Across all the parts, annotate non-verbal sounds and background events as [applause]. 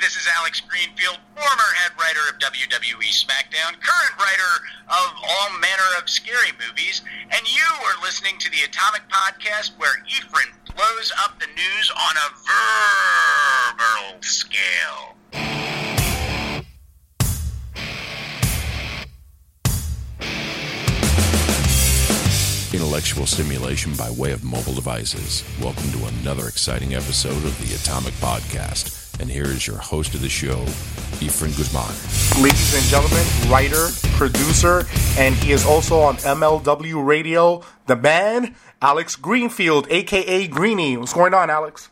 This is Alex Greenfield, former head writer of WWE SmackDown, current writer of all manner of scary movies, and you are listening to the Atomic Podcast where Ephraim blows up the news on a verbal scale. Intellectual stimulation by way of mobile devices. Welcome to another exciting episode of the Atomic Podcast. And here is your host of the show, Ephraim Guzman. ladies and gentlemen, writer, producer, and he is also on MLW Radio, the man, Alex Greenfield, aka Greeny. What's going on, Alex?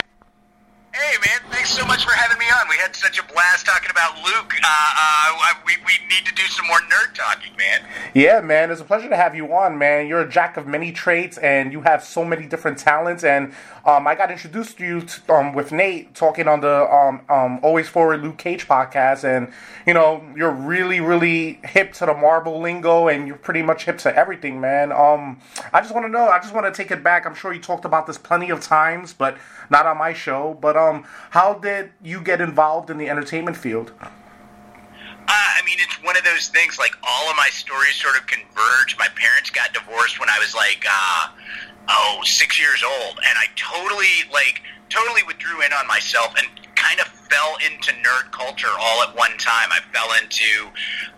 Hey, man, thanks so much for having me on. We had such a blast talking about Luke. Uh, uh, we, we need to do some more nerd talking, man. Yeah, man, it's a pleasure to have you on, man. You're a jack of many traits, and you have so many different talents. And um, I got introduced to you to, um, with Nate talking on the um, um, Always Forward Luke Cage podcast, and you know you're really, really hip to the Marvel lingo, and you're pretty much hip to everything, man. Um, I just want to know. I just want to take it back. I'm sure you talked about this plenty of times, but not on my show. But um, how did you get involved in the entertainment field? Uh, I mean, it's one of those things. Like all of my stories sort of converge. My parents got divorced when I was like, uh, oh, six years old, and I totally like totally withdrew in on myself and kind of fell into nerd culture all at one time. I fell into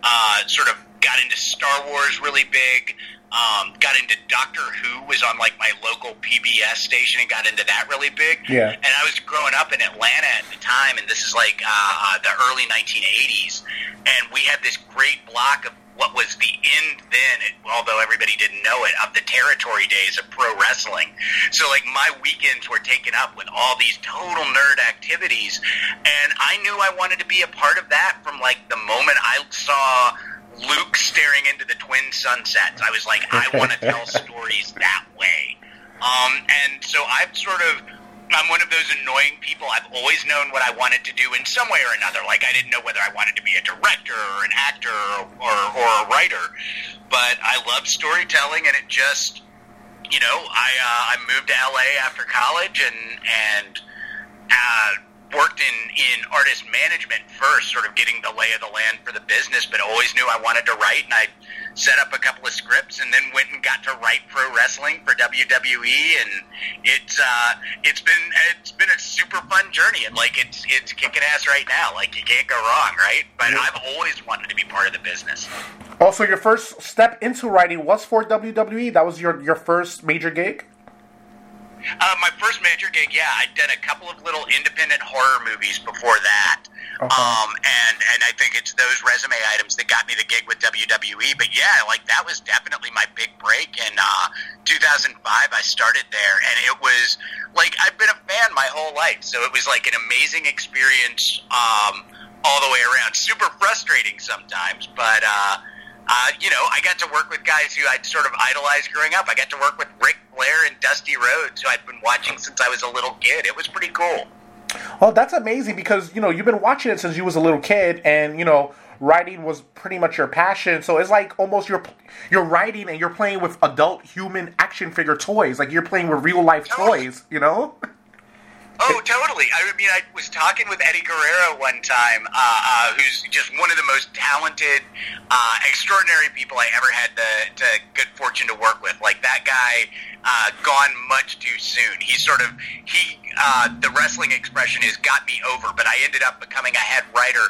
uh, sort of got into Star Wars really big. Um, got into Doctor Who was on like my local PBS station and got into that really big. Yeah. And I was growing up in Atlanta at the time, and this is like uh, uh, the early 1980s, and we had this great block of what was the end then, although everybody didn't know it, of the territory days of pro wrestling. So like my weekends were taken up with all these total nerd activities, and I knew I wanted to be a part of that from like the moment I saw Luke staring into the twin sunsets. I was like, I want to [laughs] tell stories that way. Um, and so I've sort of, I'm one of those annoying people. I've always known what I wanted to do in some way or another. Like I didn't know whether I wanted to be a director or an actor or, or, or a writer, but I love storytelling, and it just, you know, I uh, I moved to LA after college and and. Uh, worked in, in artist management first, sort of getting the lay of the land for the business, but always knew I wanted to write, and I set up a couple of scripts, and then went and got to write pro wrestling for WWE, and it's uh, it's been it's been a super fun journey, and like it's it's kicking ass right now. Like you can't go wrong, right? But I've always wanted to be part of the business. Also, your first step into writing was for WWE. That was your your first major gig. Uh, my first major gig, yeah, I'd done a couple of little independent horror movies before that, Okay. um, and and I think it's those resume items that got me the gig with WWE. But yeah, like that was definitely my big break in uh, 2005. I started there, and it was like I've been a fan my whole life, so it was like an amazing experience um, all the way around. Super frustrating sometimes, but. Uh, uh, you know, I got to work with guys who I'd sort of idolized growing up. I got to work with Ric Flair and Dusty Rhodes, who I'd been watching since I was a little kid. It was pretty cool. Well, that's amazing because you know you've been watching it since you was a little kid, and you know writing was pretty much your passion. So it's like almost you're you're writing and you're playing with adult human action figure toys, like you're playing with real life toys. You know? [laughs] Oh, totally. I mean, I was talking with Eddie Guerrero one time, uh, uh, who's just one of the most talented, uh, extraordinary people I ever had the, the good fortune to work with. Like that guy, uh, gone much too soon. He sort of he uh, the wrestling expression is got me over, but I ended up becoming a head writer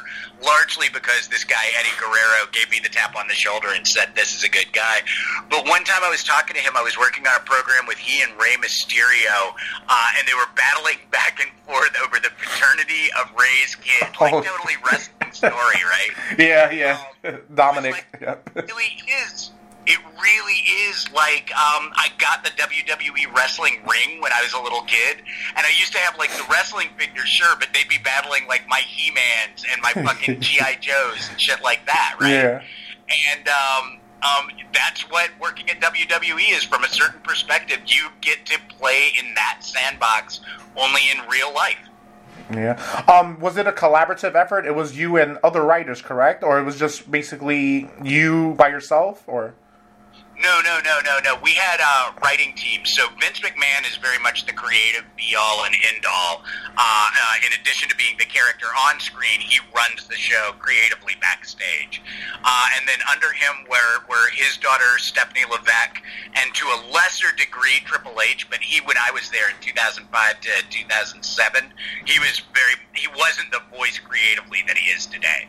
largely because this guy Eddie Guerrero gave me the tap on the shoulder and said this is a good guy. But one time I was talking to him, I was working on a program with he and Rey Mysterio, uh, and they were battling back and forth over the paternity of Rey's kid, like Oh. totally wrestling story, right? [laughs] Yeah, yeah. Um, [laughs] Dominik. Like, Yep. It [laughs] really is. It really is like um, I got the WWE wrestling ring when I was a little kid, and I used to have like the wrestling figures, sure, but they'd be battling like my He-Mans and my fucking GI Joes and shit like that, right? Yeah. And um, um, that's what working at WWE is from a certain perspective. You get to play in that sandbox only in real life. Yeah. Um, was it a collaborative effort? It was you and other writers, correct? Or it was just basically you by yourself, or? No, no, no, no, no. We had uh, writing teams. So Vince McMahon is very much the creative be all and end all. Uh, uh, in addition to being the character on screen, he runs the show creatively backstage. Uh, and then under him were, were his daughter Stephanie Levesque, and to a lesser degree Triple H. But he, when I was there in 2005 to 2007, he was very he wasn't the voice creatively that he is today.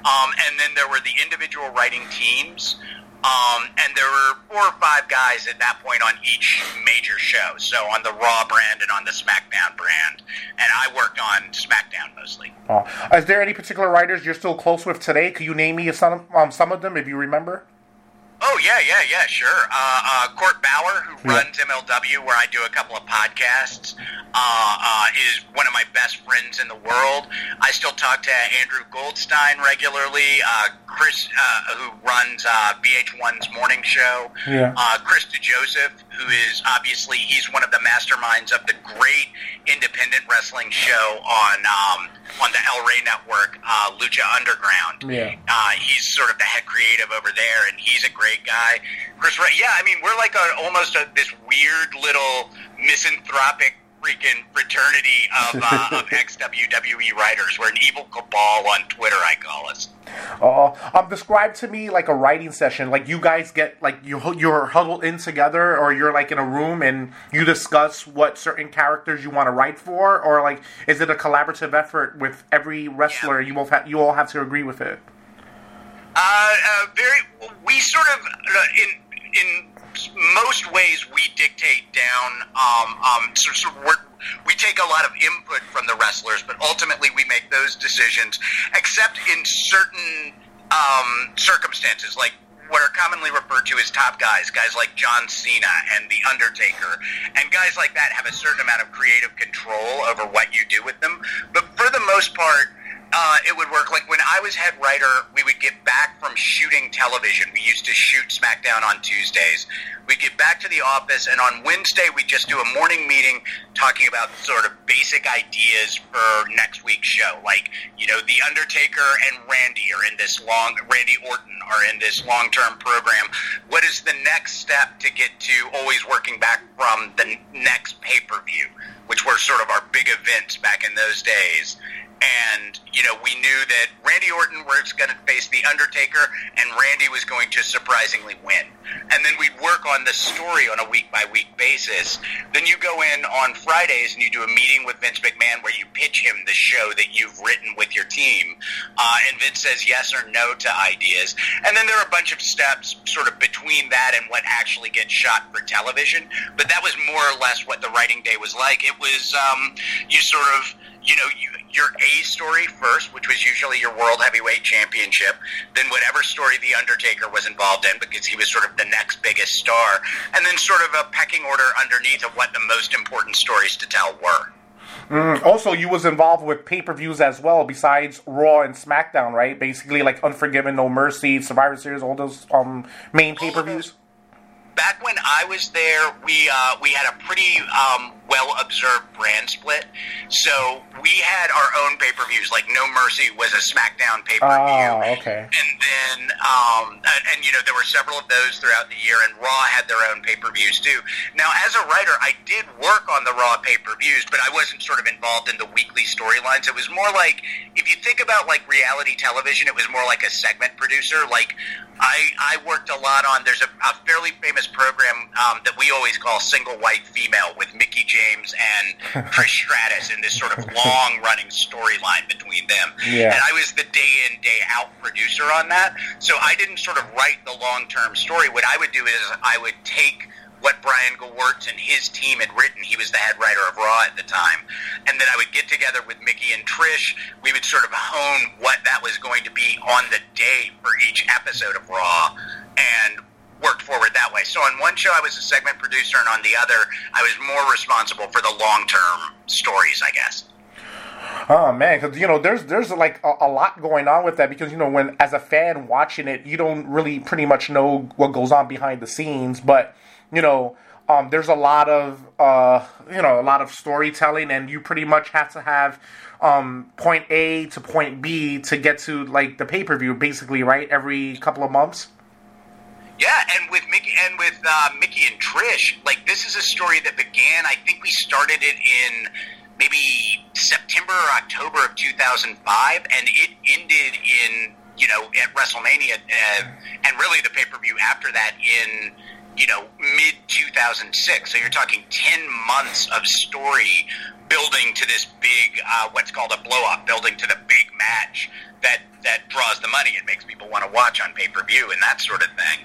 Um, and then there were the individual writing teams. Um, and there were four or five guys at that point on each major show. So on the Raw brand and on the SmackDown brand. And I worked on SmackDown mostly. Is there any particular writers you're still close with today? Could you name me some, um, some of them if you remember? Oh yeah, yeah, yeah, sure. Uh, uh, Court Bauer, who yeah. runs MLW, where I do a couple of podcasts, uh, uh, is one of my best friends in the world. I still talk to Andrew Goldstein regularly. Uh, Chris, uh, who runs VH1's morning show. Yeah. Chris DeJoseph, who is obviously he's one of the masterminds of the great independent wrestling show on um, on the El Rey network, Lucha Underground. Yeah. he's sort of the head creative over there, and he's a great great guy. Chris Ray, yeah, I mean, we're like a, almost a, this weird little misanthropic freaking fraternity of, uh, [laughs] of ex WWE writers. We're an evil cabal on Twitter, I call us. Uh, um, describe to me like a writing session. Like you guys get like you you're huddled in together, or you're like in a room and you discuss what certain characters you want to write for, or like is it a collaborative effort with every wrestler? Yeah. You both have you all have to agree with it. Uh, uh, very. We sort of uh, in in most ways we dictate down. Um, um, we take a lot of input from the wrestlers, but ultimately we make those decisions. Except in certain um, circumstances, like what are commonly referred to as top guys, guys like John Cena and The Undertaker, and guys like that have a certain amount of creative control over what you do with them. But for the most part, uh, it would work like when I was head writer, we would get back from shooting television. We used to shoot SmackDown on Tuesdays. We'd get back to the office, and on Wednesday, we'd just do a morning meeting talking about sort of basic ideas for next week's show. Like, you know, The Undertaker and Randy are in this long, Randy Orton are in this long term program. What is the next step to get to always working back from the next pay per view, which were sort of our big events back in those days? And you know we knew that Randy Orton was going to face the Undertaker, and Randy was going to surprisingly win. And then we'd work on the story on a week by week basis. Then you go in on Fridays and you do a meeting with Vince McMahon where you pitch him the show that you've written with your team, uh, and Vince says yes or no to ideas. And then there are a bunch of steps sort of between that and what actually gets shot for television. But that was more or less what the writing day was like. It was um, you sort of you know, you, your A story first, which was usually your World Heavyweight Championship, then whatever story The Undertaker was involved in, because he was sort of the next biggest star, and then sort of a pecking order underneath of what the most important stories to tell were. Mm, also, you was involved with pay per views as well, besides Raw and SmackDown, right? Basically, like Unforgiven, No Mercy, Survivor Series, all those um, main pay per views back when I was there, we uh, we had a pretty um, well observed brand split. So we had our own pay per views. Like No Mercy was a SmackDown pay per view. Oh, okay. And then, um, and, and, you know, there were several of those throughout the year, and Raw had their own pay per views too. Now, as a writer, I did work on the Raw pay per views, but I wasn't sort of involved in the weekly storylines. It was more like, if you think about like reality television, it was more like a segment producer. Like I, I worked a lot on. There's a, a fairly famous program um, that we always call Single White Female with Mickie James and [laughs] Trish Stratus in this sort of long running storyline between them. Yeah. And I was the day in day out producer on that. So I didn't sort of write the long term story. What I would do is I would take what Brian Gewirtz and his team had written. He was the head writer of Raw at the time. And then I would get together with Mickie and Trish. We would sort of hone what that was going to be on the day for each episode of Raw and worked forward that way. So on one show, I was a segment producer, and on the other, I was more responsible for the long term stories, I guess. Oh man, because you know there's there's like a, a, lot going on with that because you know when as a fan watching it, you don't really pretty much know what goes on behind the scenes, but you know, um, there's a lot of uh, you know a lot of storytelling, and you pretty much have to have um, point A to point B to get to like the pay per view, basically, right? Every couple of months. Yeah, and with Mickie and with uh, Mickie and Trish, like this is a story that began. I think we started it in maybe September or October of 2005, and it ended in you know at WrestleMania, uh, and really the pay per view after that in you know mid 2006. So you're talking 10 months of story building to this big uh, what's called a blow up, building to the big match that that draws the money and makes people want to watch on pay per view and that sort of thing.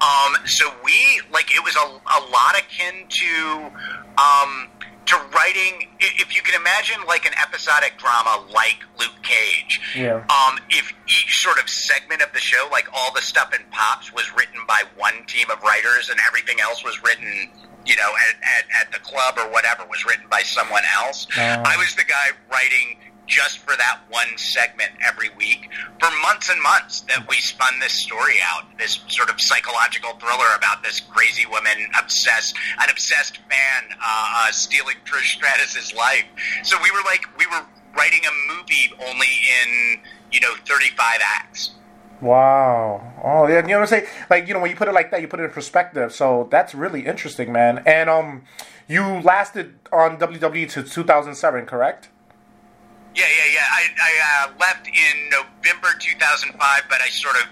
Um, so we like it was a, a lot akin to um, to writing. If you can imagine like an episodic drama like Luke Cage, Yeah. um, if each sort of segment of the show, like all the stuff in Pops, was written by one team of writers and everything else was written, you know, at, at, at the club or whatever was written by someone else. Oh. I was the guy writing just for that one segment every week for months and months that we spun this story out this sort of psychological thriller about this crazy woman obsessed an obsessed fan uh, uh, stealing trish stratus's life so we were like we were writing a movie only in you know 35 acts Wow. Oh, yeah. You know what I'm saying? Like, you know, when you put it like that, you put it in perspective. So that's really interesting, man. And um, you lasted on WWE to 2007, correct? Yeah, yeah, yeah. I, I uh, left in November 2005, but I sort of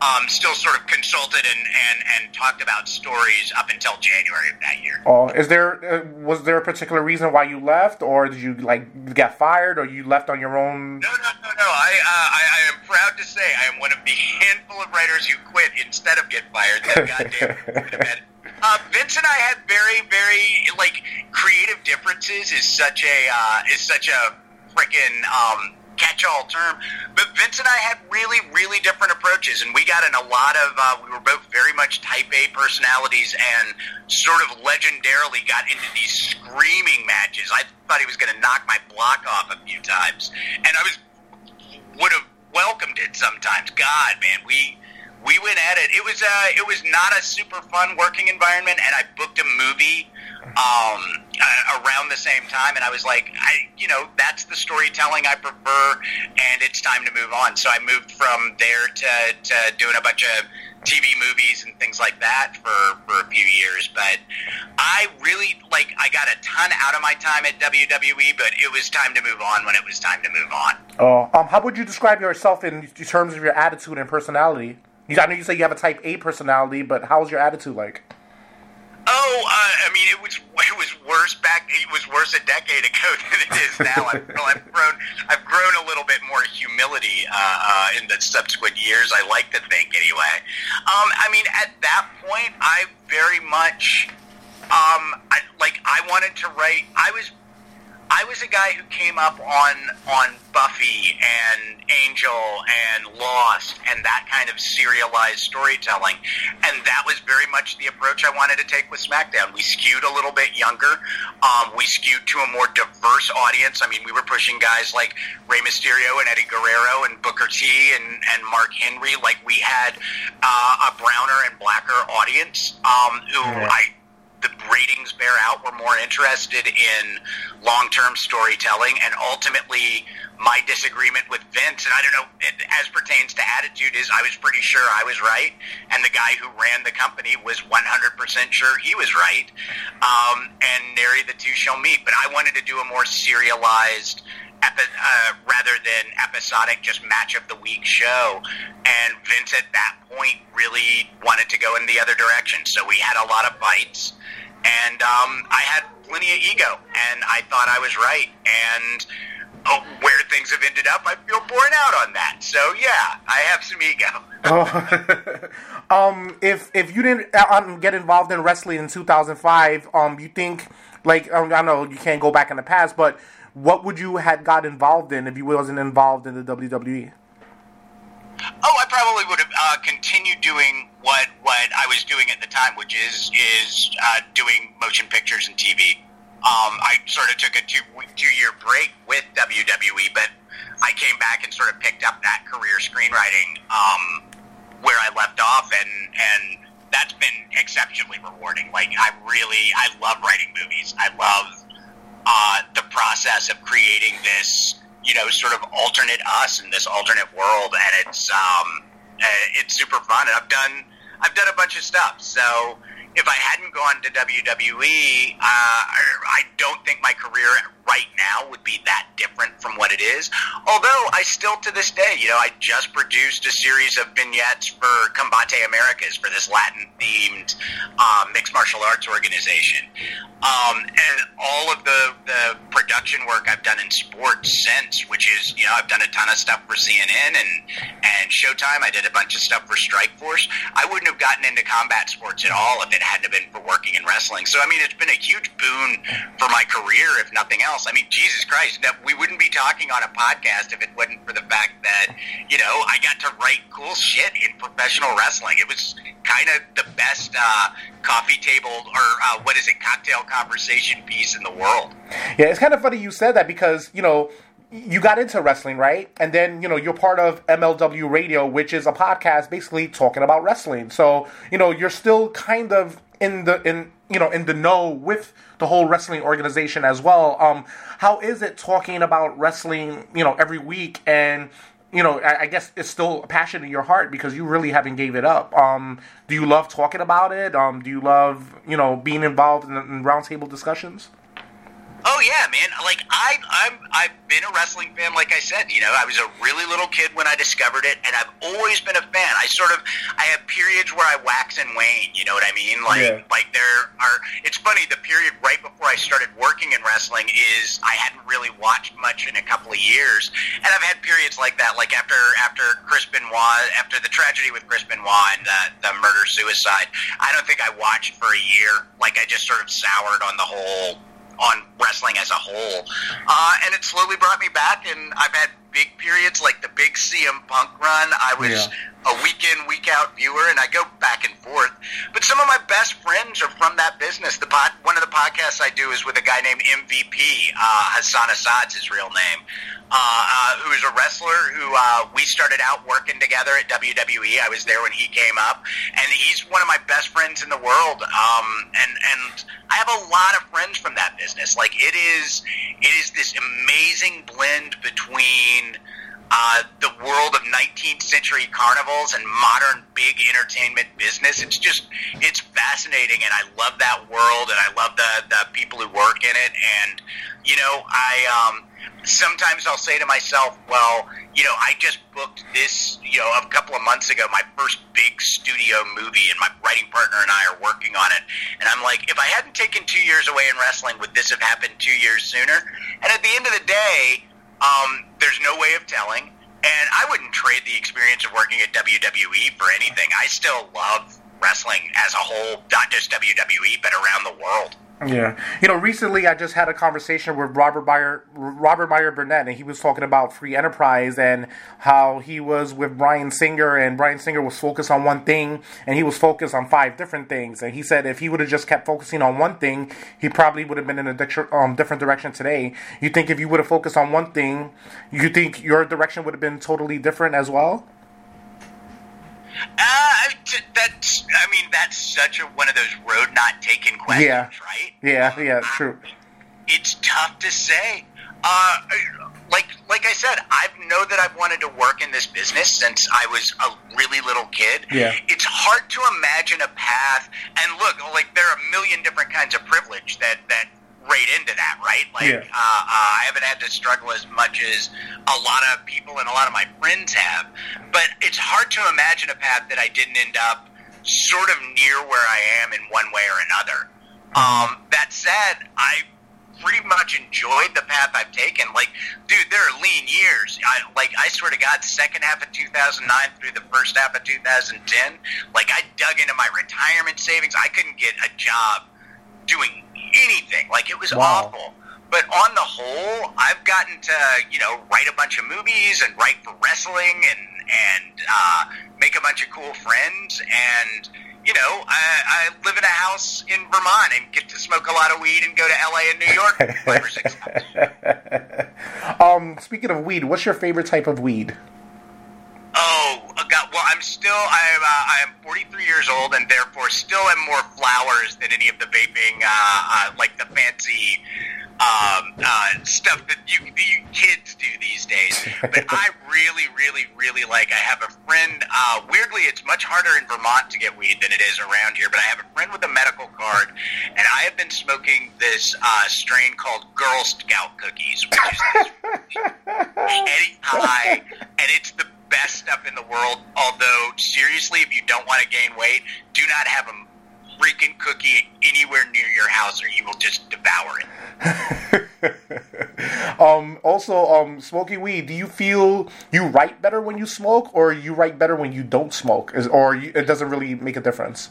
um, still sort of consulted and, and, and talked about stories up until January of that year. Oh, is there uh, was there a particular reason why you left, or did you like get fired, or you left on your own? No, no, no, no. I, uh, I, I am proud to say I am one of the [laughs] handful of writers who quit instead of get fired. That goddamn [laughs] could have been. Uh, Vince and I had very, very like creative differences. Is such a uh, is such a freaking um, catch-all term. But Vince and I had really, really different approaches, and we got in a lot of. Uh, we were both very much Type A personalities, and sort of legendarily got into these screaming matches. I thought he was going to knock my block off a few times, and I was would have welcomed it sometimes. God, man, we we went at it. It was uh, it was not a super fun working environment, and I booked a movie um, uh, around the same time, and I was like, I you know that's the storytelling I prefer, and it's time to move on. So I moved from there to, to doing a bunch of TV movies and things like that for, for a few years. But I really like I got a ton out of my time at WWE, but it was time to move on when it was time to move on. Oh, um, how would you describe yourself in terms of your attitude and personality? I know you say you have a Type A personality, but how's your attitude like? Oh, uh, I mean, it was it was worse back. It was worse a decade ago [laughs] than it is now. I've, I've grown. I've grown a little bit more humility uh, uh, in the subsequent years. I like to think, anyway. Um, I mean, at that point, I very much, um, I, like, I wanted to write. I was I was a guy who came up on on Buffy and Angel and Lost and that kind of serialized storytelling, and that was very much the approach I wanted to take with SmackDown. We skewed a little bit younger. Um, we skewed to a more diverse audience. I mean, we were pushing guys like Rey Mysterio and Eddie Guerrero and Booker T and, and Mark Henry. Like we had uh, a browner and blacker audience um, who. I the ratings bear out were more interested in long-term storytelling and ultimately my disagreement with Vince. And I don't know it, as pertains to attitude is I was pretty sure I was right. And the guy who ran the company was 100% sure he was right. Um, and nary the two shall meet. But I wanted to do a more serialized epi- uh, rather than episodic just match of the week show and Vince at that point really wanted to go in the other direction so we had a lot of fights and um, I had plenty of ego, and I thought I was right. And oh, where things have ended up, I feel borne out on that. So yeah, I have some ego. [laughs] Oh, [laughs] um, if if you didn't uh, um, get involved in wrestling in 2005, um, you think like um, I know you can't go back in the past, but what would you had got involved in if you wasn't involved in the? WWE? Oh, I probably would have uh, continued doing what what I was doing at the time, which is is uh, doing motion pictures and TV. Um, I sort of took a two two year break with WWE, but I came back and sort of picked up that career screenwriting um, where I left off, and and that's been exceptionally rewarding. Like I really I love writing movies. I love uh, the process of creating this, you know, sort of alternate us in this alternate world, and it's um, uh, it's super fun. And I've done I've done a bunch of stuff. So if I hadn't gone to WWE, uh, I don't think my career right now would be that different from what it is. Although I still, to this day, you know, I just produced a series of vignettes for Combate Americas for this Latin-themed um, mixed martial arts organization, um, and all of the the production work I've done in sports since, which is you know I've done a ton of stuff for CNN and and Showtime. I did a bunch of stuff for Strikeforce. I wouldn't have gotten into combat sports at all if it hadn't been for working in wrestling. So I mean, it's been a huge boon for my career, if nothing else. I mean, Jesus Christ, we wouldn't be talking on a podcast if it wasn't for the fact that, you know, I got to write cool shit in professional wrestling. It was kind of the best uh, coffee table or uh, what is it, cocktail conversation piece in the world. Yeah, it's kind of funny you said that because, you know, you got into wrestling, right? And then, you know, you're part of MLW Radio, which is a podcast basically talking about wrestling. So, you know, you're still kind of in the in you know in the know with the whole wrestling organization as well. Um, how is it talking about wrestling, you know, every week and you know, I, I, guess it's still a passion in your heart because you really haven't gave it up. Um, do you love talking about it? Um, do you love, you know, being involved in, in roundtable discussions? Oh yeah, man! Like I, I'm, I've been a wrestling fan. Like I said, you know, I was a really little kid when I discovered it, and I've always been a fan. I sort of, I have periods where I wax and wane. You know what I mean? Like, yeah. like there are. It's funny. The period right before I started working in wrestling is I hadn't really watched much in a couple of years, and I've had periods like that. Like after after Chris Benoit, after the tragedy with Chris Benoit and the, the murder suicide, I don't think I watched for a year. Like I just sort of soured on the whole on wrestling as a whole. Uh, and it slowly brought me back, and I've had big periods like the big CM Punk run. I was yeah. a week in, week out viewer, and I go back and forth. But some of my best friends are from that business. The pod, one of the podcasts I do is with a guy named MVP. Uh, Hassan Assad's his real name. Uh, uh, who is a wrestler who uh, we started out working together at WWE. I was there when he came up, and he's one of my best friends in the world. Um, and and I have a lot of friends from that business. Like it is, it is this amazing blend between uh, the world of 19th century carnivals and modern big entertainment business. It's just, it's fascinating, and I love that world, and I love the the people who work in it. And you know, I um, sometimes I'll say to myself, well, you know, I just booked this, you know, a couple of months ago, my first big studio movie, and my writing partner and I are working on it. And I'm like, if I hadn't taken two years away in wrestling, would this have happened two years sooner? And at the end of the day, um, there's no way of telling. And I wouldn't trade the experience of working at WWE for anything. I still love wrestling as a whole, not just WWE, but around the world. Yeah, you know, recently I just had a conversation with Robert Meyer, Robert Meyer Burnett, and he was talking about free enterprise and how he was with Bryan Singer, and Bryan Singer was focused on one thing, and he was focused on five different things. And he said if he would have just kept focusing on one thing, he probably would have been in a um, different direction today. You think if you would have focused on one thing, you think your direction would have been totally different as well? Uh, that's, I mean, that's such a one of those road not taken questions, yeah. right? Yeah, yeah, true. It's tough to say. Uh, like, like I said, I know that I've wanted to work in this business since I was a really little kid. Yeah. It's hard to imagine a path, and look, like there are a million different kinds of privilege that that right into that, right? Like, yeah. uh, uh, I haven't had to struggle as much as a lot of people and a lot of my friends have. But it's hard to imagine a path that I didn't end up sort of near where I am in one way or another. Um, that said, I pretty much enjoyed the path I've taken. Like, dude, there are lean years. I, like, I swear to God, second half of 2009 through the first half of 2010, like, I dug into my retirement savings. I couldn't get a job doing anything. Like it was wow. awful. But on the whole, I've gotten to you know write a bunch of movies and write for wrestling and and uh, make a bunch of cool friends and you know, I, I live in a house in Vermont and get to smoke a lot of weed and go to LA and New York five or six [laughs] um, speaking of weed, what's your favorite type of weed? Oh, God, well, I'm still I am uh, I am 43 years old and therefore still am more flowers than any of the vaping, uh, uh, like the fancy um, uh, stuff that you, you kids do these days. But I [laughs] really, really, really like. I have a friend. Uh, weirdly, it's much harder in Vermont to get weed than it is around here. But I have a friend with a medical card, and I have been smoking this uh, strain called Girl Scout cookies, which is this [laughs] Eddie high, and it's the best stuff in the world. Although seriously, if you don't want to gain weight, do not have a freaking cookie anywhere near your house, or you will just devour it. [laughs] um, also, um, smoking weed. Do you feel you write better when you smoke, or you write better when you don't smoke, or you, it doesn't really make a difference?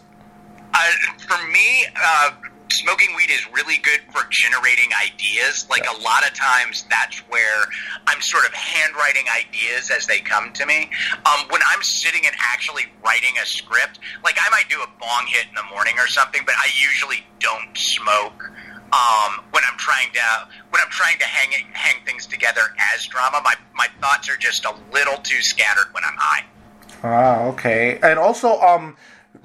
Uh, for me, uh, smoking weed is really good for generating ideas. Like a lot of times, that's where I'm sort of handwriting ideas as they come to me. Um, when I'm sitting and actually writing a script, like I might do a bong hit in the morning or something, but I usually don't smoke. Um, when I'm trying to when I'm trying to hang hang things together as drama, my my thoughts are just a little too scattered when I'm high. Ah, okay. And also, um,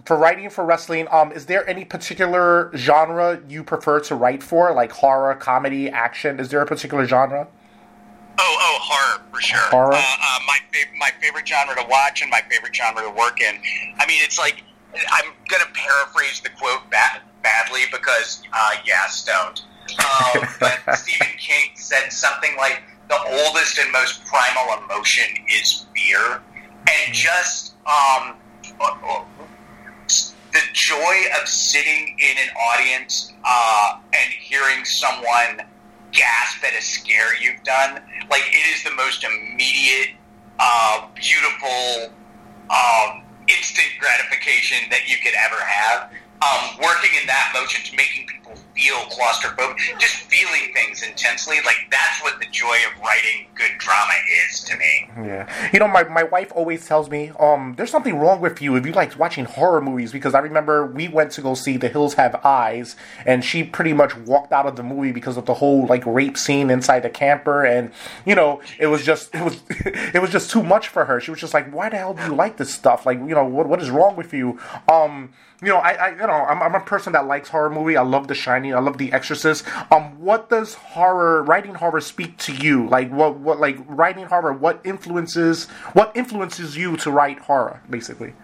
for writing for wrestling, um, is there any particular genre you prefer to write for, like horror, comedy, action? Is there a particular genre? Oh, oh, horror for sure. Horror. Uh, uh, my fav- my favorite genre to watch and my favorite genre to work in. I mean, it's like I'm gonna paraphrase the quote bad- badly because, uh, yeah, stoned. Um, [laughs] but Stephen King said something like, "The oldest and most primal emotion is fear," and hmm. just um, the joy of sitting in an audience uh, and hearing someone gasp at a scare you've done, like it is the most immediate, uh, beautiful, um, instant gratification that you could ever have. Um, working in that motion, to making feel claustrophobic, just feeling things intensely. Like that's what the joy of writing good drama is to me. Yeah, you know, my, my wife always tells me, um, there's something wrong with you if you like watching horror movies because I remember we went to go see The Hills Have Eyes, and she pretty much walked out of the movie because of the whole like rape scene inside the camper, and you know, it was just it was [laughs] it was just too much for her. She was just like, why the hell do you like this stuff? Like, you know, what what is wrong with you? Um you know, I, I you know, I'm, I'm, a person that likes horror movie. I love The Shining. I love The Exorcist. Um, what does horror, writing horror, speak to you? Like, what, what, like writing horror? What influences, what influences you to write horror, basically?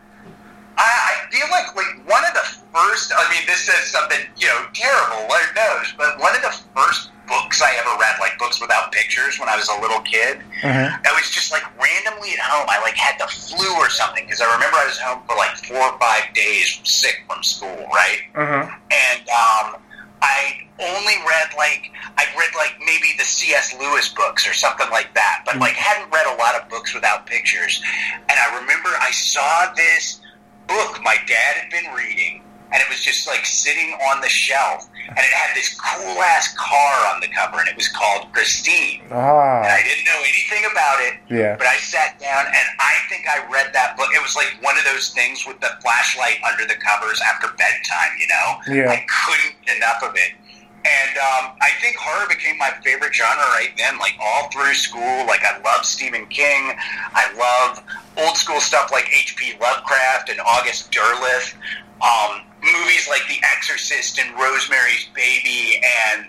I, I feel like like one of the first. I mean, this says something you know terrible. Lord knows, but one of the first books I ever read, like books without pictures, when I was a little kid. Mm-hmm. I was just like randomly at home. I like had the flu or something because I remember I was home for like four or five days sick from school, right? Mm-hmm. And um, I only read like I read like maybe the C.S. Lewis books or something like that, but hmm. like hadn't read a lot of books without pictures. And I remember I saw this book my dad had been reading and it was just like sitting on the shelf, and it had this cool ass car on the cover, and it was called Christine. Ah. And I didn't know anything about it, yeah. but I sat down, and I think I read that book. It was like one of those things with the flashlight under the covers after bedtime, you know? Yeah. I couldn't get enough of it. And um, I think horror became my favorite genre right then. Like all through school, like I love Stephen King. I love old school stuff like H.P. Lovecraft and August Derleth. Um, movies like The Exorcist and Rosemary's Baby and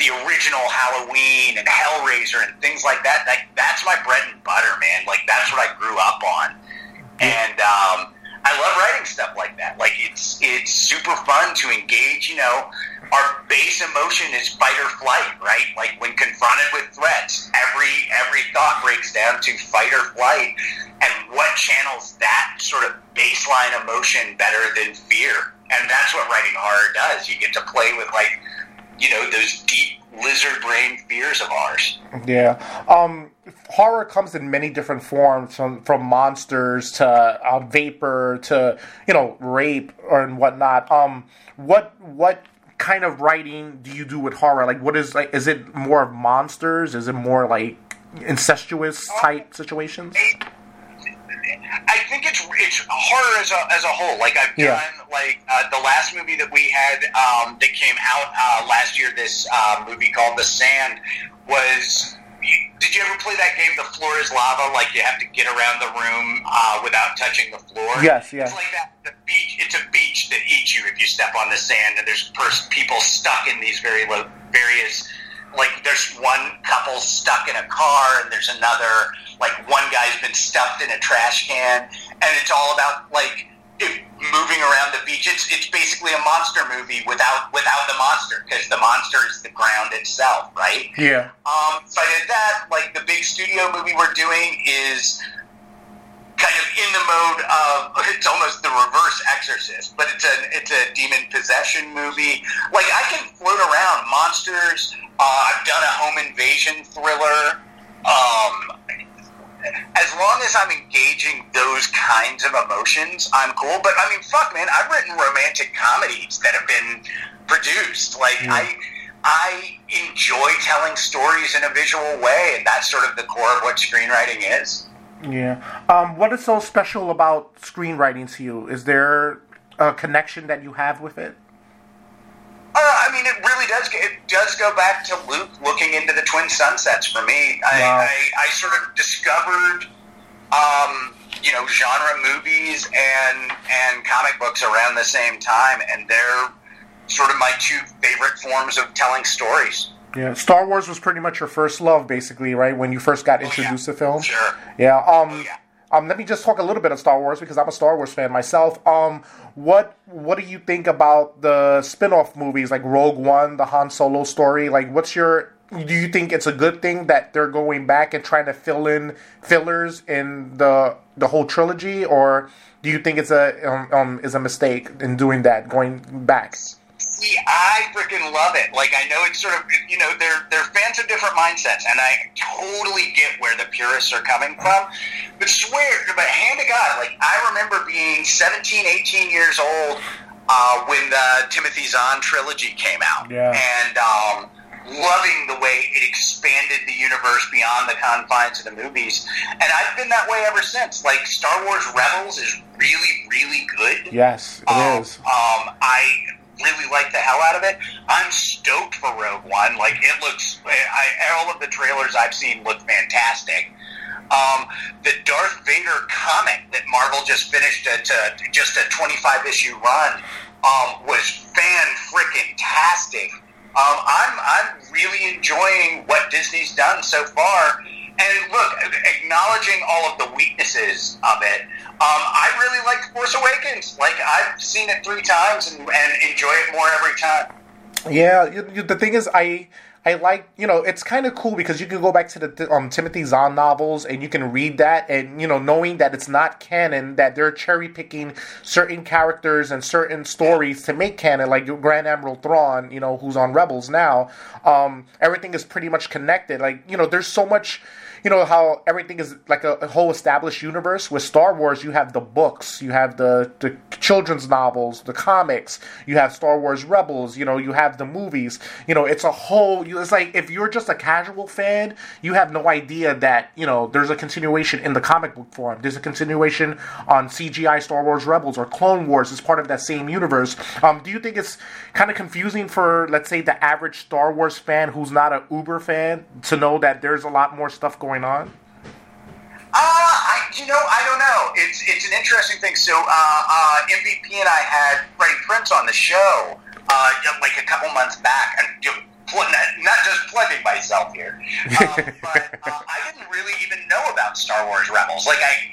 the original Halloween and Hellraiser and things like that. Like that's my bread and butter, man. Like that's what I grew up on, and um, I love writing stuff like that. Like it's it's super fun to engage. You know, our base emotion is fight or flight, right? Like when confronted with threats, every every thought breaks down to fight or flight. And what channels that sort of baseline emotion better than fear? And that's what writing horror does. You get to play with like, you know, those deep lizard brain fears of ours. Yeah. Um, horror comes in many different forms, from from monsters to uh, vapor to you know rape or and whatnot. Um, what what kind of writing do you do with horror? Like, what is like? Is it more of monsters? Is it more like incestuous type situations? I think it's it's horror as a as a whole. Like I've done yeah. like uh, the last movie that we had um, that came out uh, last year. This uh, movie called The Sand was. Did you ever play that game? The floor is lava. Like you have to get around the room uh, without touching the floor. Yes, yes. It's like that. The beach. It's a beach that eats you if you step on the sand, and there's pers- people stuck in these very low, various like there's one couple stuck in a car and there's another like one guy's been stuffed in a trash can and it's all about like moving around the beach it's it's basically a monster movie without without the monster because the monster is the ground itself right Yeah. um so i did that like the big studio movie we're doing is kind of in the mode of it's almost the reverse exorcist but it's a it's a demon possession movie like i can float around monsters uh, i've done a home invasion thriller um as long as I'm engaging those kinds of emotions, I'm cool. But I mean, fuck, man, I've written romantic comedies that have been produced. Like I, I enjoy telling stories in a visual way, and that's sort of the core of what screenwriting is. Yeah. Um, what is so special about screenwriting to you? Is there a connection that you have with it? Uh, I mean, it really does. It does go back to Luke looking into the Twin Sunsets for me. I, Wow. I, I sort of discovered, um, you know, genre movies and and comic books around the same time, and they're sort of my two favorite forms of telling stories. Yeah. Star Wars was pretty much your first love, basically, right? When you first got Oh, yeah. introduced to film. Sure. Yeah. Um. Oh, yeah. Um. Let me just talk a little bit of Star Wars because I'm a Star Wars fan myself. Um. What What do you think about the spin-off movies like Rogue One, the Han Solo story? Like, what's your do you think it's a good thing that they're going back and trying to fill in fillers in the the whole trilogy, or do you think it's a um, um is a mistake in doing that, going back? See, I freaking love it. Like, I know it's sort of, you know, they're, they're fans of different mindsets, and I totally get where the purists are coming from. But swear, but hand to God, like, I remember being 17, 18 years old uh, when the Timothy Zahn trilogy came out. Yeah. And um, loving the way it expanded the universe beyond the confines of the movies. And I've been that way ever since. Like, Star Wars Rebels is really, really good. Yes, it Um, is. Um, I really like the hell out of it. I'm stoked for Rogue One. Like it looks, I, all of the trailers I've seen look fantastic. Um, the Darth Vader comic that Marvel just finished a, just a 25 issue run um, was fan freaking tastic. Um, I'm I'm really enjoying what Disney's done so far. And look, acknowledging all of the weaknesses of it, um, I really like Force Awakens. Like I've seen it three times and, and enjoy it more every time. Yeah, you, you, the thing is, I I like you know it's kind of cool because you can go back to the um, Timothy Zahn novels and you can read that and you know knowing that it's not canon that they're cherry picking certain characters and certain stories to make canon like Grand Admiral Thrawn you know who's on Rebels now um, everything is pretty much connected like you know there's so much you know how everything is like a, a whole established universe? With Star Wars you have the books you have the the children's novels the comics you have Star Wars Rebels you know you have the movies. You know it's a whole it's like if you're just a casual fan you have no idea that you know there's a continuation in the comic book form. There's a continuation on CGI Star Wars Rebels or Clone Wars as part of that same universe. Um, do you think it's kind of confusing for let's say the average Star Wars fan who's not an Uber fan to know that there's a lot more stuff going on Uh, I, you know, I don't know. It's it's an interesting thing. So, uh, uh, MVP and I had Freddie Prinze on the show, uh, like a couple months back, and not, not just plugging myself here, [laughs] um, but uh, I didn't really even know about Star Wars Rebels. Like I,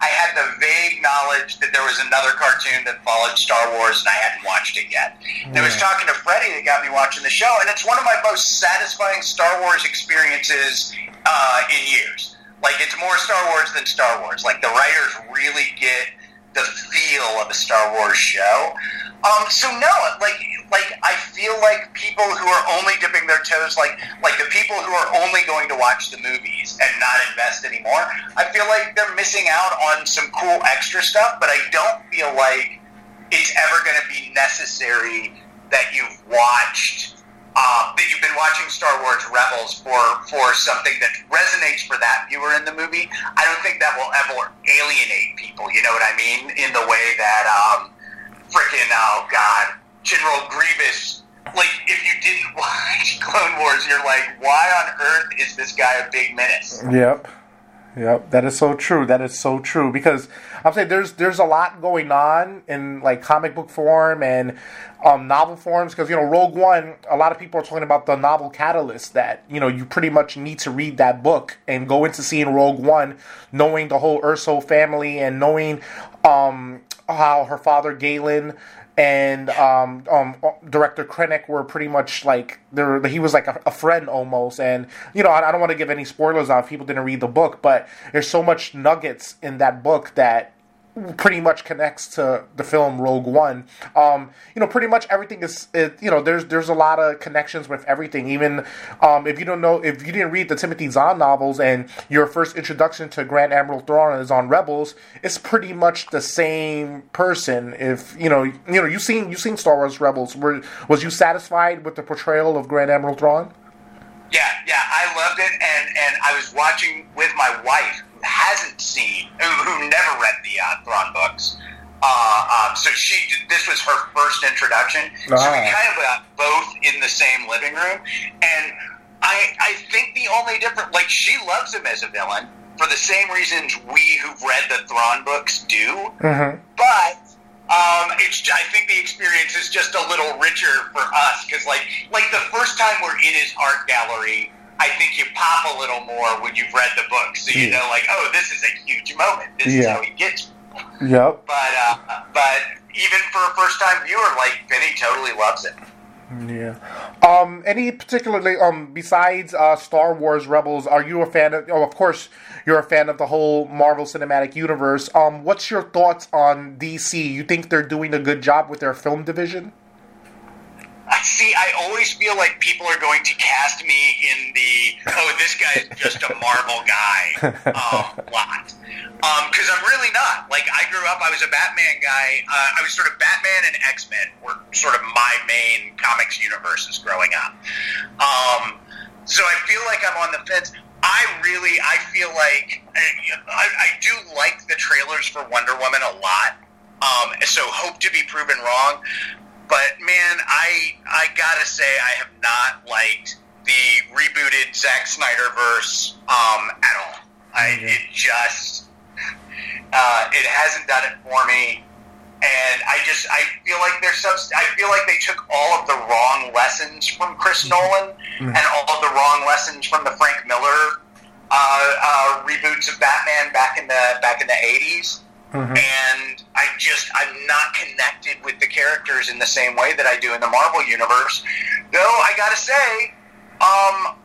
I had the vague knowledge that there was another cartoon that followed Star Wars, and I hadn't watched it yet. And I was talking to Freddie that got me watching the show, and it's one of my most satisfying Star Wars experiences uh, in years. Like it's more Star Wars than Star Wars. Like the writers really get the feel of a Star Wars show. Um, so no, like like I feel like people who are only dipping their toes, like like the people who are only going to watch the movies and not invest anymore, I feel like they're missing out on some cool extra stuff. But I don't feel like it's ever going to be necessary that you've watched uh, that you've been watching Star Wars Rebels for for something that resonates for that viewer in the movie. I don't think that will ever alienate people. You know what I mean? In the way that um, freaking oh god, General Grievous. Like if you didn't [laughs] watch Clone Wars, you're like, why on earth is this guy a big menace? Yep. Yep, that is so true. That is so true because I'm saying there's there's a lot going on in like comic book form and um, novel forms because you know Rogue One. A lot of people are talking about the novel catalyst that you know you pretty much need to read that book and go into seeing Rogue One, knowing the whole Erso family and knowing um, how her father Galen and um, um, director Krennic were pretty much like there. He was like a, a, friend almost, and you know I, I don't want to give any spoilers out people didn't read the book, but there's so much nuggets in that book that pretty much connects to the film Rogue One. Um, you know, pretty much everything is, it, you know, there's there's a lot of connections with everything. Even um, if you don't know, if you didn't read the Timothy Zahn novels and your first introduction to Grand Admiral Thrawn is on Rebels, it's pretty much the same person. If you know, you know, you seen you seen Star Wars Rebels. Were was you satisfied with the portrayal of Grand Admiral Thrawn? Yeah, yeah, I loved it, and and I was watching with my wife hasn't seen, who, who never read the uh, Thrawn books. Uh, um, so she, this was her first introduction. So we ah. kind of got both in the same living room, and I, I think the only difference, like she loves him as a villain for the same reasons we who've read the Thrawn books do, mm-hmm. but um, it's I think the experience is just a little richer for us because like like the first time we're in his art gallery I think you pop a little more when you've read the book, so you yeah. know, like, oh, this is a huge moment. This yeah. is how he gets. Yep. But uh, but even for a first time viewer, like Benny totally loves it. Yeah. Um. Any particularly um besides uh, Star Wars Rebels, are you a fan of? Oh, of course, you're a fan of the whole Marvel Cinematic Universe. Um. What's your thoughts on DC? You think they're doing a good job with their film division? See. I always feel like people are going to cast me in the oh, this guy's just a Marvel guy [laughs] um, lot because um, I'm really not. Like I grew up, I was a Batman guy. Uh, I was sort of Batman and X Men were sort of my main comics universes growing up. Um, so I feel like I'm on the fence. I really, I feel like I, I do like the trailers for Wonder Woman a lot. Um, so hope to be proven wrong. But man, I I gotta say I have not liked the rebooted Zack Snyder verse um, at all. I it just uh, it hasn't done it for me, and I just I feel like there's some I feel like they took all of the wrong lessons from Chris mm-hmm. Nolan mm-hmm. and all of the wrong lessons from the Frank Miller uh, uh, reboots of Batman back in the back in the '80s Mm-hmm. And I just, I'm not connected with the characters in the same way that I do in the Marvel Universe. Though, I gotta say, um,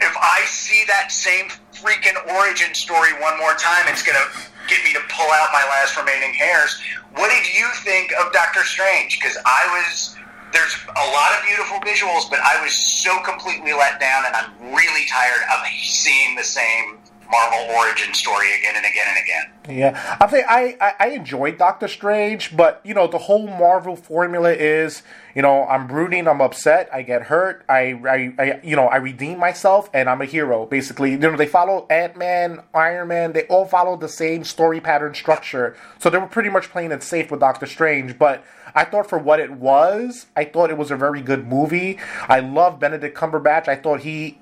if I see that same freaking origin story one more time, it's gonna get me to pull out my last remaining hairs. What did you think of Doctor Strange? Because I was there's a lot of beautiful visuals, but I was so completely let down, and I'm really tired of seeing the same Marvel origin story again and again and again. Yeah, I think I, I, enjoyed Doctor Strange, but you know the whole Marvel formula is you know I'm brooding, I'm upset, I get hurt, I, I, I you know I redeem myself, and I'm a hero. Basically, you know they follow Ant Man, Iron Man, they all follow the same story pattern structure, so they were pretty much playing it safe with Doctor Strange, but. I thought for what it was, I thought it was a very good movie. I love Benedict Cumberbatch. I thought he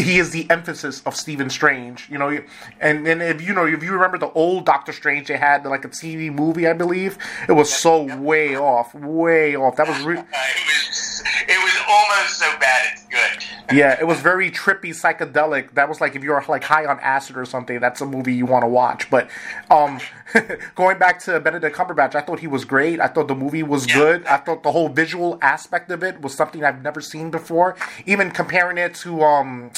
he is the emphasis of Stephen Strange, you know, and and if you know if you remember the old Doctor Strange they had like a TV movie, I believe it was so way off, way off. That was re- [laughs] it was it was almost so bad it's good. yeah, it was very trippy, psychedelic. That was like if you're like high on acid or something, that's a movie you want to watch. But um, [laughs] going back to Benedict Cumberbatch, I thought he was great. I thought the movie was yeah. good. I thought the whole visual aspect of it was something I've never seen before. Even comparing it to um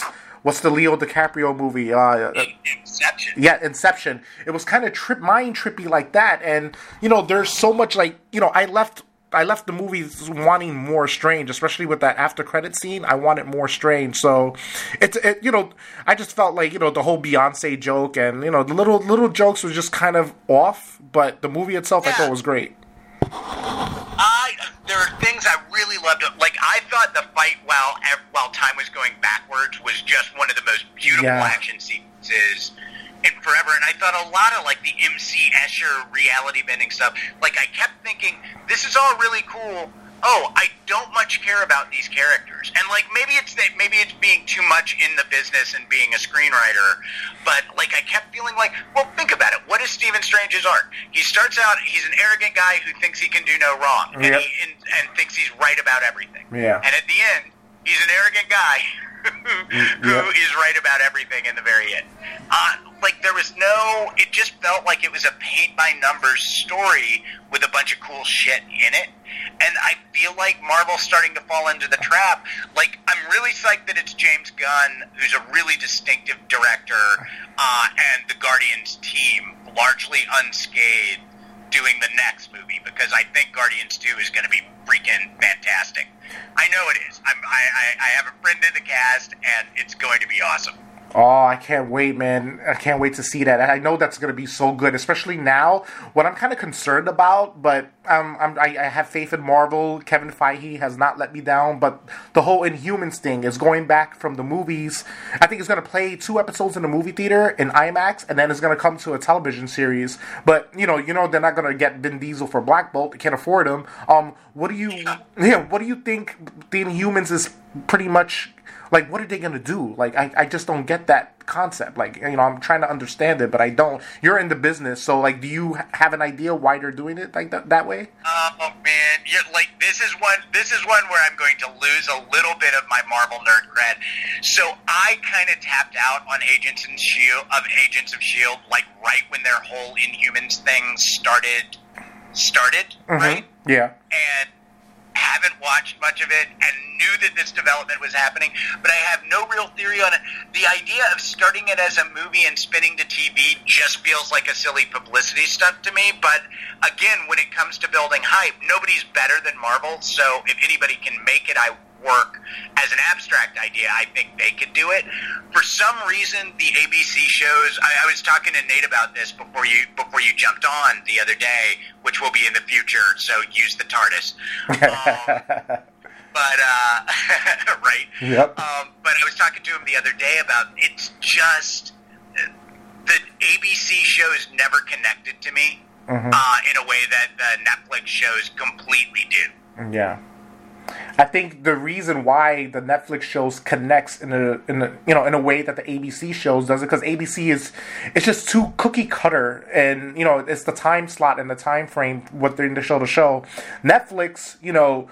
what's the Leo DiCaprio movie? Uh, Inception. Yeah, Inception. It was kind of trip mind trippy like that, and you know, there's so much like you know, I left. I left the movie wanting more strange, especially with that after credit scene. I wanted more strange, so it's it, you know I just felt like you know the whole Beyonce joke and you know the little little jokes was just kind of off, but the movie itself yeah. I thought was great. I there are things I really loved. Like I thought the fight while while time was going backwards was just one of the most beautiful yeah. action sequences in forever. And I thought a lot of like the MC Escher reality bending stuff. Like I kept thinking this is all really cool, oh, I don't much care about these characters, and like maybe it's that maybe it's being too much in the business and being a screenwriter, but like I kept feeling like, well, think about it. What is Stephen Strange's arc? He starts out he's an arrogant guy who thinks he can do no wrong, and he and, and thinks he's right about everything. Yeah. And at the end, he's an arrogant guy [laughs] who Yep. is right about everything in the very end. Uh, like there was no, it just felt like it was a paint by numbers story with a bunch of cool shit in it. And I feel like Marvel's starting to fall into the trap. Like I'm really psyched that it's James Gunn, who's a really distinctive director, uh, and the Guardians team, largely unscathed, doing the next movie because I think Guardians 2 is going to be freaking fantastic. I know it is. I'm, I, I, I have a friend in the cast, and it's going to be awesome. Oh, I can't wait, man. I can't wait to see that. I know that's going to be so good, especially now. What I'm kind of concerned about, but um, I, I have faith in Marvel. Kevin Feige has not let me down, but the whole Inhumans thing is going back from the movies. I think it's going to play two episodes in the movie theater in IMAX, and then it's going to come to a television series. But, you know, you know they're not going to get Vin Diesel for Black Bolt. They can't afford him. Um, what do you, yeah, what do you think the Inhumans is pretty much like what are they gonna do like I, I just don't get that concept like you know i'm trying to understand it but i don't you're in the business so like do you have an idea why they're doing it like that, that way Oh man, you're like this is one. This is one where I'm going to lose a little bit of my Marvel nerd cred. So I kind of tapped out on Agents and Shield of Agents of Shield, like right when their whole Inhumans thing started. Started mm-hmm. right. yeah and haven't watched much of it and knew that this development was happening, but I have no real theory on it. The idea of starting it as a movie and spinning to TV just feels like a silly publicity stunt to me. But again, when it comes to building hype, nobody's better than Marvel. So if anybody can make it, I work as an abstract idea, I think they could do it. For some reason, the ABC shows. I, I was talking to Nate about this before you before you jumped on the other day, which will be in the future. So use the TARDIS. [laughs] Um, but uh, [laughs] right. Yep. Um, but I was talking to him the other day about it's just the ABC shows never connected to me uh, in a way that the Netflix shows completely do. yeah i think the reason why the netflix shows connects in a in a you know in a way that the abc shows does it because abc is it's just too cookie cutter and you know it's the time slot and the time frame what they're in the show to show. Netflix you know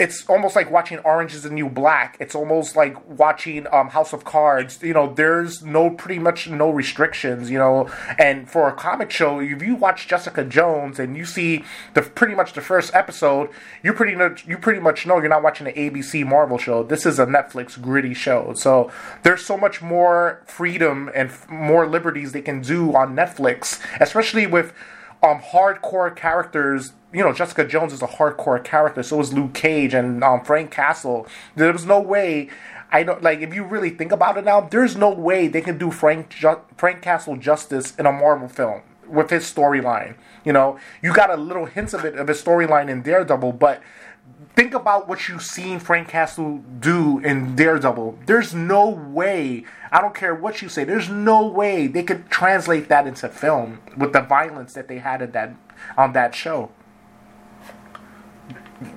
it's almost like watching Orange is the New Black. It's almost like watching um, House of Cards. You know, there's no pretty much no restrictions. You know, and for a comic show, if you watch Jessica Jones and you see the pretty much the first episode, you pretty much you pretty much know you're not watching an ABC Marvel show. This is a Netflix gritty show. So there's so much more freedom and f- more liberties they can do on Netflix, especially with um, hardcore characters. You know, Jessica Jones is a hardcore character. So is Luke Cage and um, Frank Castle. There was no way. I don't like if you really think about it now. There's no way they can do Frank Ju- Frank Castle justice in a Marvel film with his storyline. You know, you got a little hints of it of his storyline in Daredevil, but think about what you've seen Frank Castle do in Daredevil. There's no way, I don't care what you say, there's no way they could translate that into film with the violence that they had at that on that show.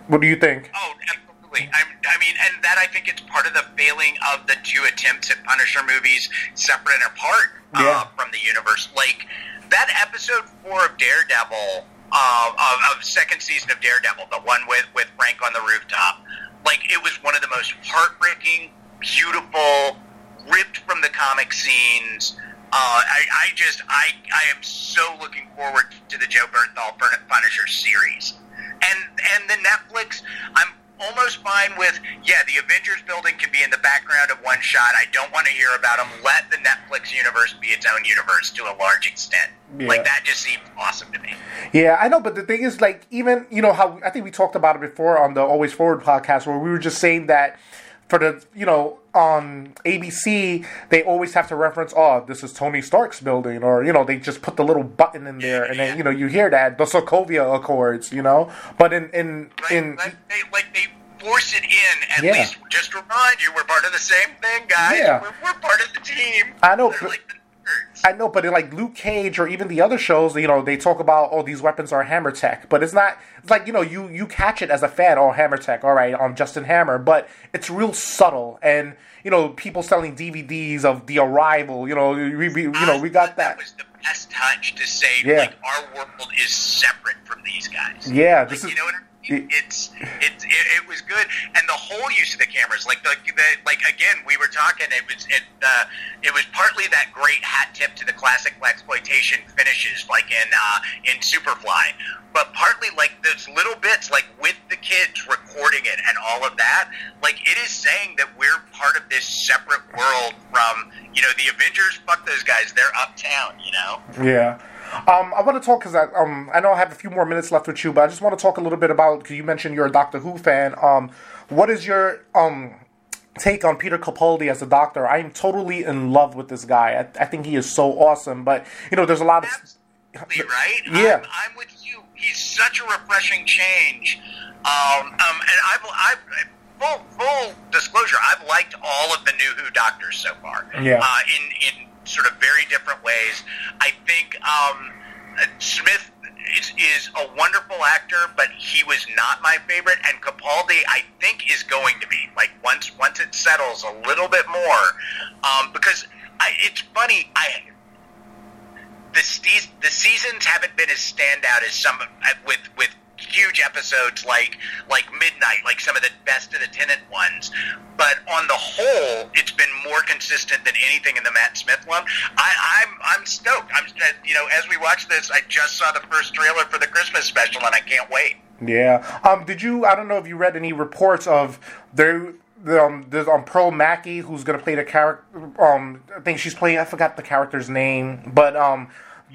What do you think? Oh, absolutely. I, I mean, and that I think it's part of the failing of the two attempts at Punisher movies, separate and apart uh, Yeah. from the universe. Like that episode four of Daredevil, uh, of, of second season of Daredevil, the one with with Frank on the rooftop. Like it was one of the most heartbreaking, beautiful, ripped from the comic scenes. Uh, I, I just, I, I am so looking forward to the Jon Bernthal Punisher series, and Netflix. I'm almost fine with. Yeah, the Avengers building can be in the background of one shot. I don't want to hear about them. Let the Netflix universe be its own universe to a large extent. Yeah. Like that just seems awesome to me. Yeah, I know, but the thing is, like, even you know how I think we talked about it before on the Always Forward podcast, where we were just saying that for the you know on ABC they always have to reference, oh, this is Tony Stark's building, or you know they just put the little button in there, and then you know you hear that the Sokovia Accords, you know, but in in Right? in like, they, like they force it in. At Yeah. least, just remind you, we're part of the same thing, guys. Yeah. We're, we're part of the team. I know, but- like, I know, but in like Luke Cage or even the other shows, you know, they talk about oh these weapons are hammer tech, but it's not. It's like you know you you catch it as a fan, oh hammer tech, all right, on Justin Hammer, but it's real subtle and you know people selling DVDs of The Arrival, you know, we, we you know we got that. That was the best touch to say Yeah. like our world is separate from these guys. Yeah, this is you know what I mean? It's it's it, it was good, and the whole use of the cameras, like the, the like again, we were talking. It was it uh, it was partly that great hat tip to the classic exploitation finishes, like in uh, in Superfly, but partly like those little bits, like with the kids recording it and all of that. Like it is saying that we're part of this separate world from you know the Avengers. Fuck those guys, they're uptown. You know. Yeah. Um, I want to talk because I, um, I know I have a few more minutes left with you, but I just want to talk a little bit about because you mentioned you're a Doctor Who fan. Um, what is your um, take on Peter Capaldi as a Doctor? I am totally in love with this guy. I, I think he is so awesome. But you know, there's a lot of Absolutely, right? Yeah. I'm, I'm with you. He's such a refreshing change. Um, um, and I've, I've, full, full disclosure, I've liked all of the new Who Doctors so far. Yeah. Uh, in, in sort of very different ways. I think um, Smith is, is a wonderful actor, but he was not my favorite. And Capaldi, I think, is going to be like once once it settles a little bit more, um, because I, it's funny. I the the seasons haven't been as standout as some with with huge episodes like like Midnight, like some of the best of the Tennant ones. But on the whole, it's been more consistent than anything in the Matt Smith one. I, I'm I'm stoked. I'm uh, you know as we watch this, I just saw the first trailer for the Christmas special, and I can't wait. Yeah. Um. Did you? I don't know if you read any reports of there. Um, there's um Pearl Mackie who's gonna play the character. Um, I think she's playing. I forgot the character's name, but um,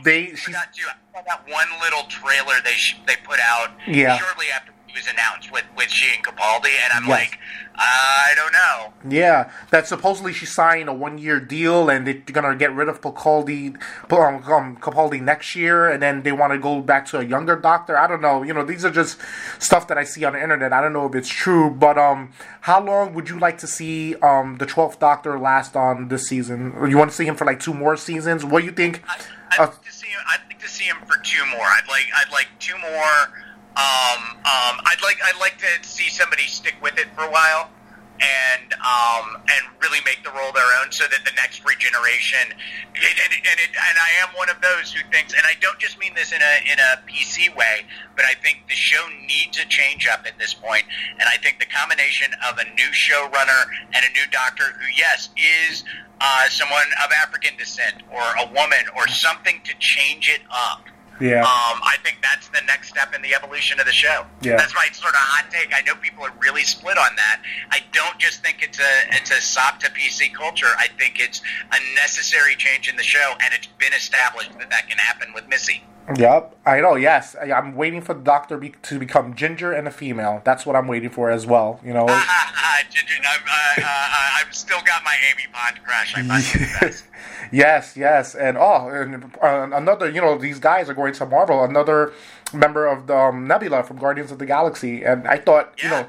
they she's Got you. I saw that one little trailer they sh- they put out Yeah. shortly after it was announced with with she and Capaldi, and I'm Yes. like, I don't know. yeah. That supposedly she signed a one year deal and they're gonna get rid of Capaldi, um, um, Capaldi next year, and then they want to go back to a younger Doctor. I don't know. You know, these are just stuff that I see on the internet. I don't know if it's true, but um, how long would you like to see um the twelfth Doctor last on this season? You want to see him for like two more seasons? What do you think? I, I'd Uh, like to see him. I'd like to see him for two more. I'd like. I'd like two more. Um, um, I'd like. I'd like to see somebody stick with it for a while, and um, and really make the role their own, so that the next regeneration. And, and, and, it, and I am one of those who thinks, and I don't just mean this in a in a PC way, but I think the show needs a change up at this point, and I think the combination of a new showrunner and a new doctor, who yes is uh, someone of African descent or a woman or something to change it up. Yeah. Um, I think that's the next step in the evolution of the show. Yeah. That's my sort of hot take. I know people are really split on that. I don't just think it's a it's a sop to PC culture. I think it's a necessary change in the show, and it's been established that that can happen with Missy. Yep, I know. Yes, I, I'm waiting for the Doctor be, to become ginger and a female. That's what I'm waiting for as well. You know. [laughs] Ginger, I'm, uh, uh, I've still got my Amy Pond crush. I find her the best. [laughs] yes, yes, and oh, and uh, another. You know, these guys are going to Marvel. Another member of the um, Nebula from Guardians of the Galaxy, and I thought, you Yeah.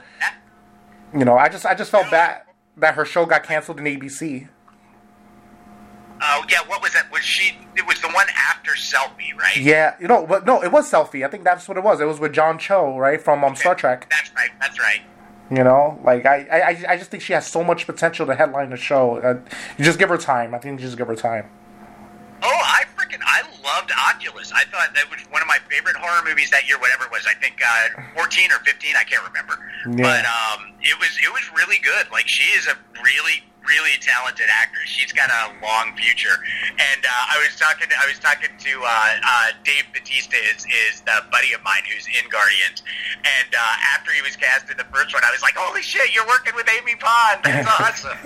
know, you know, I just, I just felt bad that her show got canceled in ABC. Oh yeah, what was that? Was she? It was the one after Selfie, right? Yeah, you know, but no, it was selfie. I think that's what it was. It was with John Cho, right, from um, Star Trek. That's right. That's right. You know, like I, I, I just think she has so much potential to headline the show. Uh, you just give her time. I think you just give her time. Oh, I freaking I loved Oculus. I thought that was one of my favorite horror movies that year. Whatever it was, I think uh, fourteen or fifteen. I can't remember. Yeah. But um, it was it was really good. Like she is a really really talented actress. She's got a long future. And uh, I was talking to, I was talking to uh, uh, Dave Batista is is the buddy of mine who's in Guardians. And uh, after he was cast in the first one, I was like, "Holy shit, you're working with Amy Pond! That's [laughs] awesome."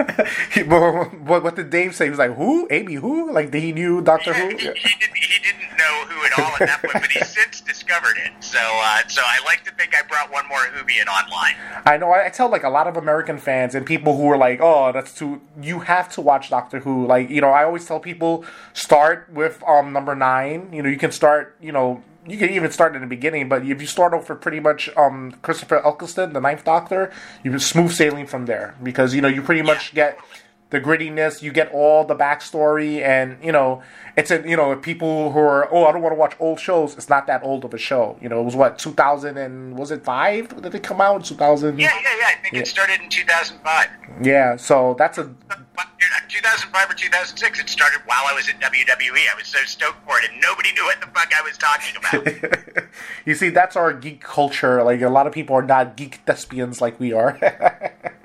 What, what did Dave say? He was like, "Who? Amy? Who?" Like he knew Doctor Yeah, Who. he, he didn't. He didn't know who at all at that point, but he's [laughs] since discovered it. So, uh, so I like to think I brought one more Whovian online. I know. I, I tell like a lot of American fans and people who are like, "Oh, that's too." You have to watch Doctor Who. Like you know, I always tell people start with um number nine. You know, you can start. You know. You can even start in the beginning, but if you start off with pretty much um, Christopher Eccleston, the Ninth Doctor, you smooth sailing from there because you know you pretty much get the grittiness. You get all the backstory, and you know, it's a you know people who are oh I don't want to watch old shows. It's not that old of a show. You know, it was what 2000 and was it five? Did it come out 2000? Yeah, yeah, yeah. I think Yeah. it started in 2005. Yeah. So that's a 2005 or 2006. It started while I was at WWE. I was so stoked for it, and nobody knew what the fuck I was talking about. [laughs] you see that's our geek culture. Like a lot of people are not geek thespians like we are. [laughs]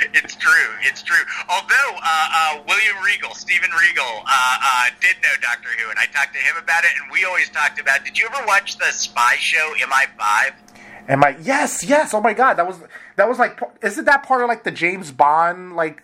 It's true. It's true. Although uh, uh, William Regal, Steven Regal, uh, uh, did know Doctor Who, and I talked to him about it, and we always talked about. Did you ever watch the spy show MI5? Am I? Yes, yes. Oh my god, that was that was like. Isn't that part of like the James Bond like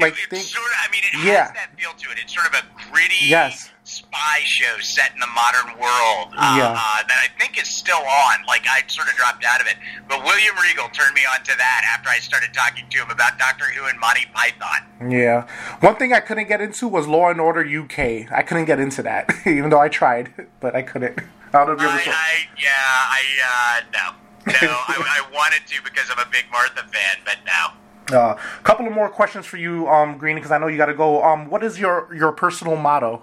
like it's thing? sort of. I mean, it Yeah. has that feel to it. It's sort of a gritty Yes. spy show set in the modern world uh, Yeah. uh, that I think is still on. Like I sort of dropped out of it, but William Regal turned me on to that after I started talking to him about Doctor Who and Monty Python. Yeah. One thing I couldn't get into was Law and Order UK. I couldn't get into that, [laughs] even though I tried, but I couldn't. I don't know if you ever saw. I yeah, I uh, no. No, I, I wanted to because I'm a big Martha fan, but no. A uh, couple of more questions for you, um, Green, because I know you got to go. Um, what is your your personal motto?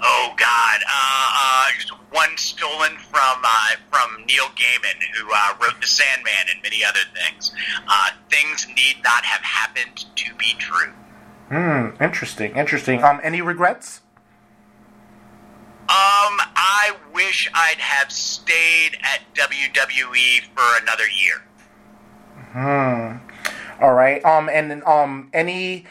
Oh God, uh, uh, one stolen from uh, from Neil Gaiman, who uh, wrote The Sandman and many other things. Uh, things need not have happened to be true. Hmm. Interesting. Interesting. Um, any regrets? Um, I wish I'd have stayed at WWE for another year. Hmm. All right. Um, and um, any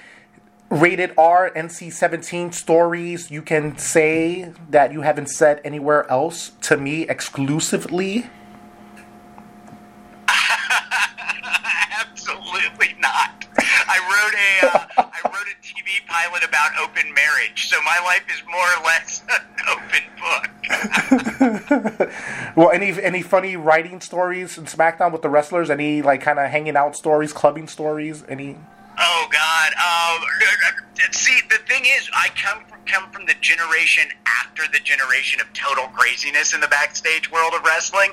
rated R NC seventeen stories you can say that you haven't said anywhere else to me exclusively? [laughs] Absolutely not. I wrote a uh, I wrote a TV pilot about open marriage, so my life is more or less [laughs] an open book. [laughs] Well, any any funny writing stories in SmackDown with the wrestlers? Any like kind of hanging out stories, clubbing stories? Any? Oh God! Um, see, the thing is, I come from, come from the generation after the generation of total craziness in the backstage world of wrestling,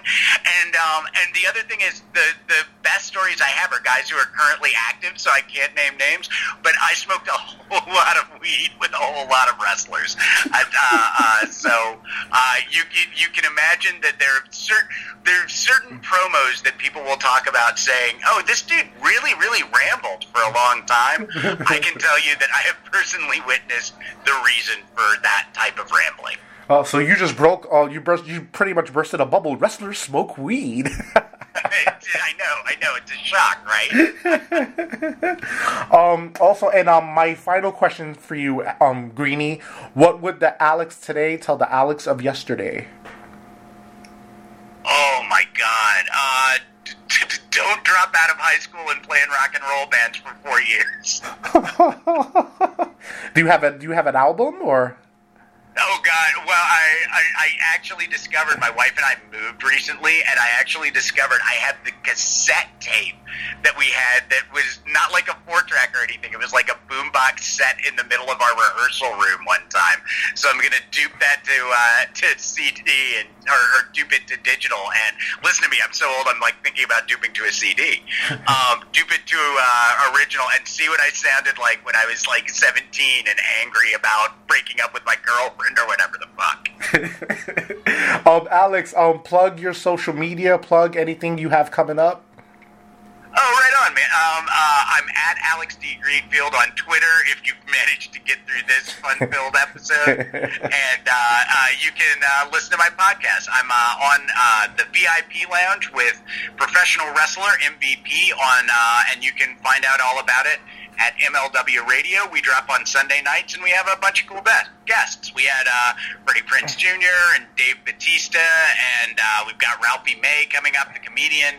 and um, and the other thing is the the best stories I have are guys who are currently active, so I can't name names, but I smoked a [laughs] whole lot of weed with a whole lot of wrestlers. Uh, uh, so uh, you can- you can imagine that there are certain there are certain promos that people will talk about saying, "Oh, this dude really really rambled for a long time." I can tell you that I have personally witnessed the reason for that type of rambling. Oh, so you just broke? Oh, you burst. You pretty much bursted a bubble. Wrestlers smoke weed. [laughs] I know, I know, it's a shock, right? [laughs] um. Also, and um, my final question for you, um, Greeny, what would the Alex today tell the Alex of yesterday? Oh my God! Uh, [laughs] don't drop out of high school and play in rock and roll bands for four years. [laughs] do you have a Do you have an album or? Oh God! Well, I, I I actually discovered my wife and I moved recently, and I actually discovered I had the cassette tape that we had that was not like a four track or anything. It was like a boombox set in the middle of our rehearsal room one time. So I'm gonna dupe that to uh, [laughs] to CD and or, or dupe it to digital. And listen to me, I'm so old. I'm like thinking about duping to a CD. [laughs] um, dupe it to uh, original and see what I sounded like when I was like 17 and angry about breaking up with my girlfriend or whatever the fuck. [laughs] um, Alex, um, plug your social media. Plug anything you have coming up. Oh, right on, man. Um, uh, I'm at Alex D. Greenfield on Twitter if you've [laughs] managed to get through this fun-filled episode. [laughs] and uh, uh, you can uh, listen to my podcast. I'm uh, on uh, the VIP Lounge with professional wrestler MVP on, uh, and you can find out all about it at MLW Radio. We drop on Sunday nights, and we have a bunch of cool guests. We had uh, Freddie Prinze Jr. and Dave Batista, and uh, we've got Ralphie May coming up, the comedian.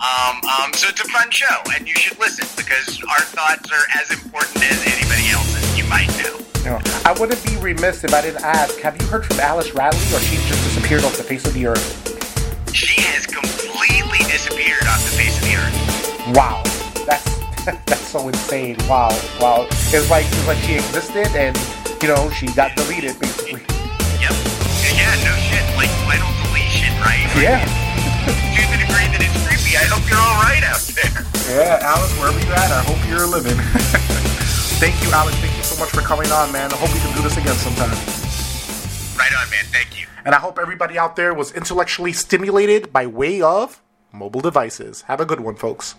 Um, um, so it's a fun show, and you should listen because our thoughts are as important as anybody else's. You might know. Know, I wouldn't be remiss if I didn't ask. Have you heard from Alice Radley, or she's just disappeared off the face of the earth? She has completely disappeared off the face of the earth. Wow, that's that's so insane. Wow, wow. It's like it's like she existed and you know she got deleted basically. Yep. Yeah, no shit. Like final deletion, right? Yeah. To the degree that it's creepy, I hope you're all right out there. Yeah, Alex, wherever you're at, I hope you're living. [laughs] Thank you, Alex. Thank you so much for coming on, man. I hope we can do this again sometime. Right on, man. Thank you. And I hope everybody out there was intellectually stimulated by way of mobile devices. Have a good one, folks.